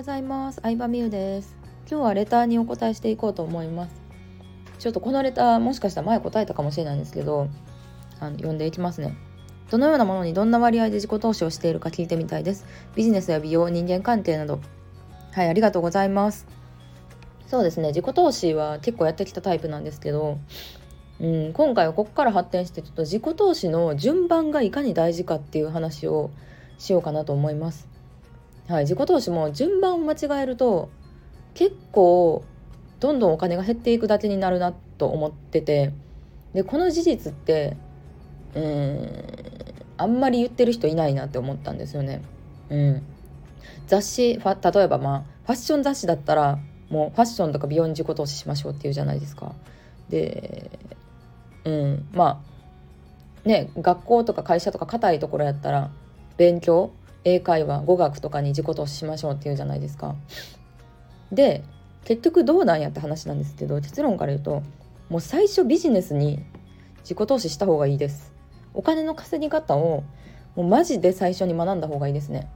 ございます。相葉美優です。今日はレターにお答えしていこうと思います。ちょっとこのレターもしかしたら前答えたかもしれないんですけどあの読んでいきますね。どのようなものにどんな割合で自己投資をしているか聞いてみたいです。ビジネスや美容人間関係など。はいありがとうございます。そうですね。自己投資は結構やってきたタイプなんですけどうん、今回はここから発展してちょっと自己投資の順番がいかに大事かっていう話をしようかなと思います。はい、自己投資も順番を間違えると結構どんどんお金が減っていくだけになるなと思っててでこの事実ってうんあんまり言ってる人いないなって思ったんですよね。うん、雑誌例えばまあファッション雑誌だったらもうファッションとか美容に自己投資しましょうっていうじゃないですか。でうんまあね学校とか会社とか硬いところやったら勉強英会話語学とかに自己投資しましょうっていうじゃないですか。で結局どうなんやって話なんですけど結論から言うともう最初ビジネスに自己投資した方がいいです。お金の稼ぎ方をもうマジで最初に学んだ方がいいですね。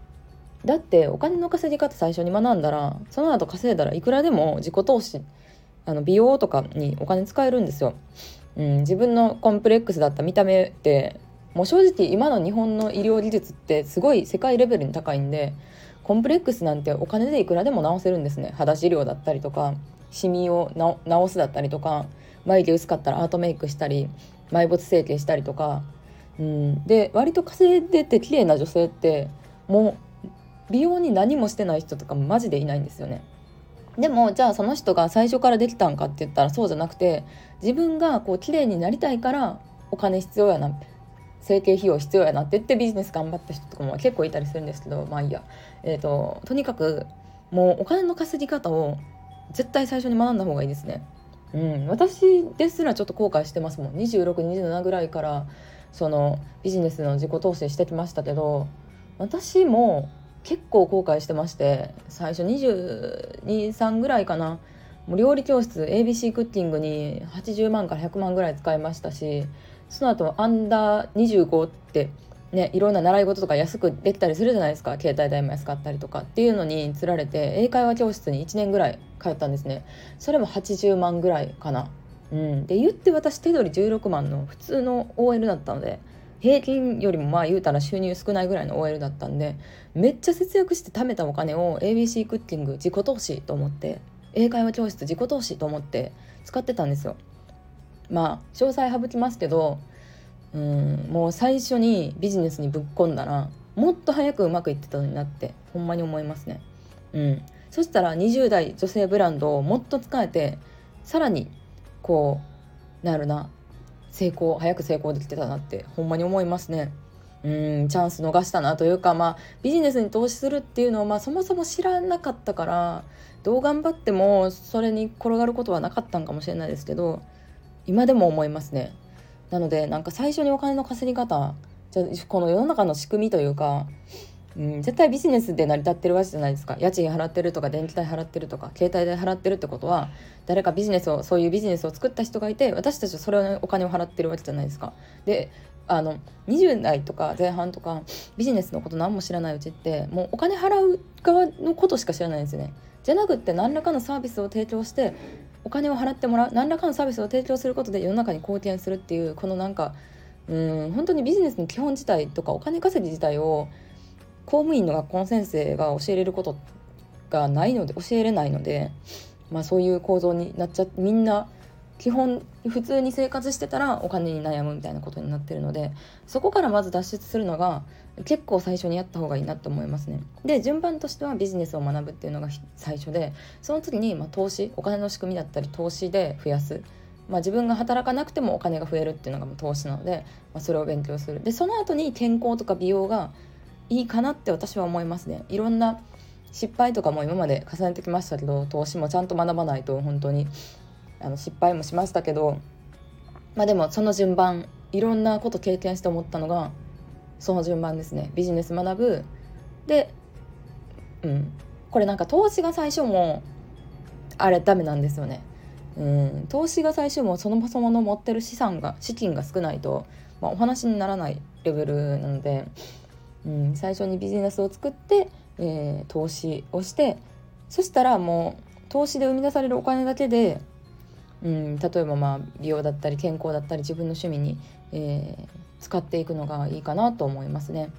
だってお金の稼ぎ方最初に学んだらその後稼いだらいくらでも自己投資あの美容とかにお金使えるんですよ。うん、自分のコンプレックスだった見た目ってもう正直今の日本の医療技術ってすごい世界レベルに高いんでコンプレックスなんてお金でいくらでも治せるんですね。肌治療だったりとかシミを治すだったりとか眉毛薄かったらアートメイクしたり埋没整形したりとか、うん、で割と稼いでて綺麗な女性ってもう美容に何もしてない人とかマジでいないんですよね。でもじゃあその人が最初からできたんかって言ったらそうじゃなくて自分がこう綺麗になりたいからお金必要やな。整形費用必要やなって言ってビジネス頑張った人とかも結構いたりするんですけどまあいいや、えーと、とにかくもうお金の稼ぎ方を絶対最初に学んだ方がいいですね。うん、私ですらちょっと後悔してますもん。2627ぐらいからそのビジネスの自己投資してきましたけど私も結構後悔してまして最初223ぐらいかな。もう料理教室 ABC クッキングに80万から100万ぐらい使いましたしその後アンダー25ってねいろんな習い事とか安くできたりするじゃないですか。携帯代も安かったりとかっていうのにつられて英会話教室に1年ぐらい通ったんですね。それも80万ぐらいかな。うん。で言って私手取り16万の普通の OL だったので平均よりもまあ言うたら収入少ないぐらいの OL だったんでめっちゃ節約して貯めたお金を ABC クッキング自己投資と思って英会話教室自己投資と思って使ってたんですよ。まあ詳細省きますけどうんもう最初にビジネスにぶっ込んだらもっと早くうまくいってたのになってほんまに思いますね。うん、そしたら20代女性ブランドをもっと使えてさらにこうなるな成功早く成功できてたなってほんまに思いますね。うんチャンス逃したなというかまあビジネスに投資するっていうのをまあそもそも知らなかったからどう頑張ってもそれに転がることはなかったんかもしれないですけど今でも思いますね。なのでなんか最初にお金の稼ぎ方じゃこの世の中の仕組みというかうん、絶対ビジネスで成り立ってるわけじゃないですか家賃払ってるとか電気代払ってるとか携帯代払ってるってことは誰かビジネスをそういうビジネスを作った人がいて私たちはそれをお金を払ってるわけじゃないですか。であの20代とか前半とかビジネスのこと何も知らないうちってもうお金払う側のことしか知らないんですよね。じゃなくって何らかのサービスを提供してお金を払ってもらう何らかのサービスを提供することで世の中に貢献するっていうこのなんかうん本当にビジネスの基本自体とかお金稼ぎ自体を公務員の学校の先生が教えれることがないので教えれないので、まあ、そういう構造になっちゃってみんな基本普通に生活してたらお金に悩むみたいなことになってるのでそこからまず脱出するのが結構最初にやった方がいいなと思いますね。で順番としてはビジネスを学ぶっていうのが最初でその次にま投資お金の仕組みだったり投資で増やす。まあ、自分が働かなくてもお金が増えるっていうのが投資なので、まあ、それを勉強するでその後に健康とか美容がいいかなって私は思いますねいろんな失敗とかも今まで重ねてきましたけど投資もちゃんと学ばないと本当にあの失敗もしましたけどまあでもその順番いろんなこと経験して思ったのがその順番ですね。ビジネス学ぶ。でうん。これなんか投資が最初もあれダメなんですよね。うん。投資が最初もそもそもの持ってる資産が資金が少ないと、まあ、お話にならないレベルなのでうん、最初にビジネスを作って、えー、投資をしてそしたらもう投資で生み出されるお金だけで、うん、例えばまあ美容だったり健康だったり自分の趣味に、えー、使っていくのがいいかなと思いますね。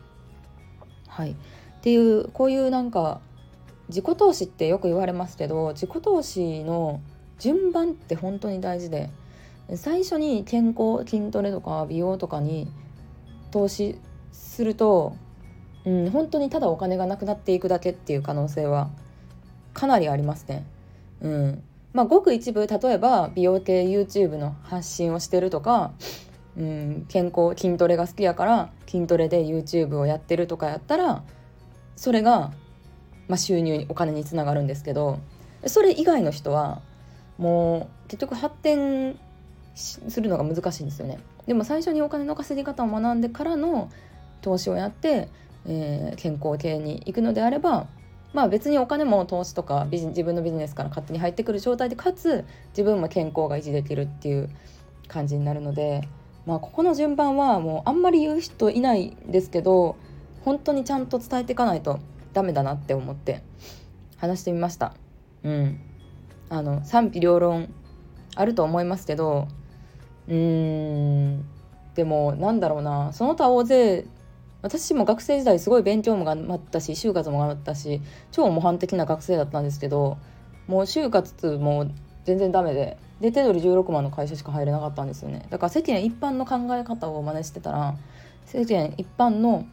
はい、っていうこういうなんか自己投資ってよく言われますけど自己投資の順番って本当に大事で最初に健康筋トレとか美容とかに投資すると、うん、本当にただお金がなくなっていくだけっていう可能性はかなりありますね。うんまあ、ごく一部例えば美容系 YouTube の発信をしてるとか、うん、健康筋トレが好きやから筋トレで YouTube をやってるとかやったらそれが、まあ、収入にお金につながるんですけどそれ以外の人はもう結局発展するのが難しいんですよね。でも最初にお金の稼ぎ方を学んでからの投資をやって、えー、健康系に行くのであればまあ別にお金も投資とか自分のビジネスから勝手に入ってくる状態でかつ自分も健康が維持できるっていう感じになるので、まあ、ここの順番はもうあんまり言う人いないんですけど本当にちゃんと伝えていかないとダメだなって思って話してみました。うん、あの賛否両論あると思いますけどうーん。でもなんだろうな。その他大勢私も学生時代すごい勉強も頑張ったし就活も頑張ったし超模範的な学生だったんですけどもう就活も全然ダメでで手取り16万の会社しか入れなかったんですよねだから世間一般の考え方を真似してたら世間一般の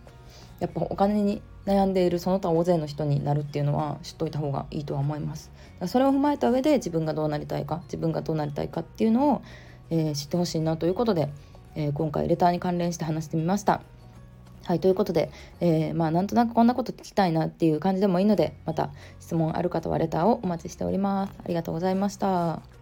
やっぱお金に悩んでいるその他大勢の人になるっていうのは知っといた方がいいとは思いますそれを踏まえた上で自分がどうなりたいか自分がどうなりたいかっていうのをえー、知ってほしいなということで、えー、今回レターに関連して話してみました。はい、ということで、えー、まあなんとなくこんなこと聞きたいなっていう感じでもいいので、また質問ある方はレターをお待ちしております。ありがとうございました。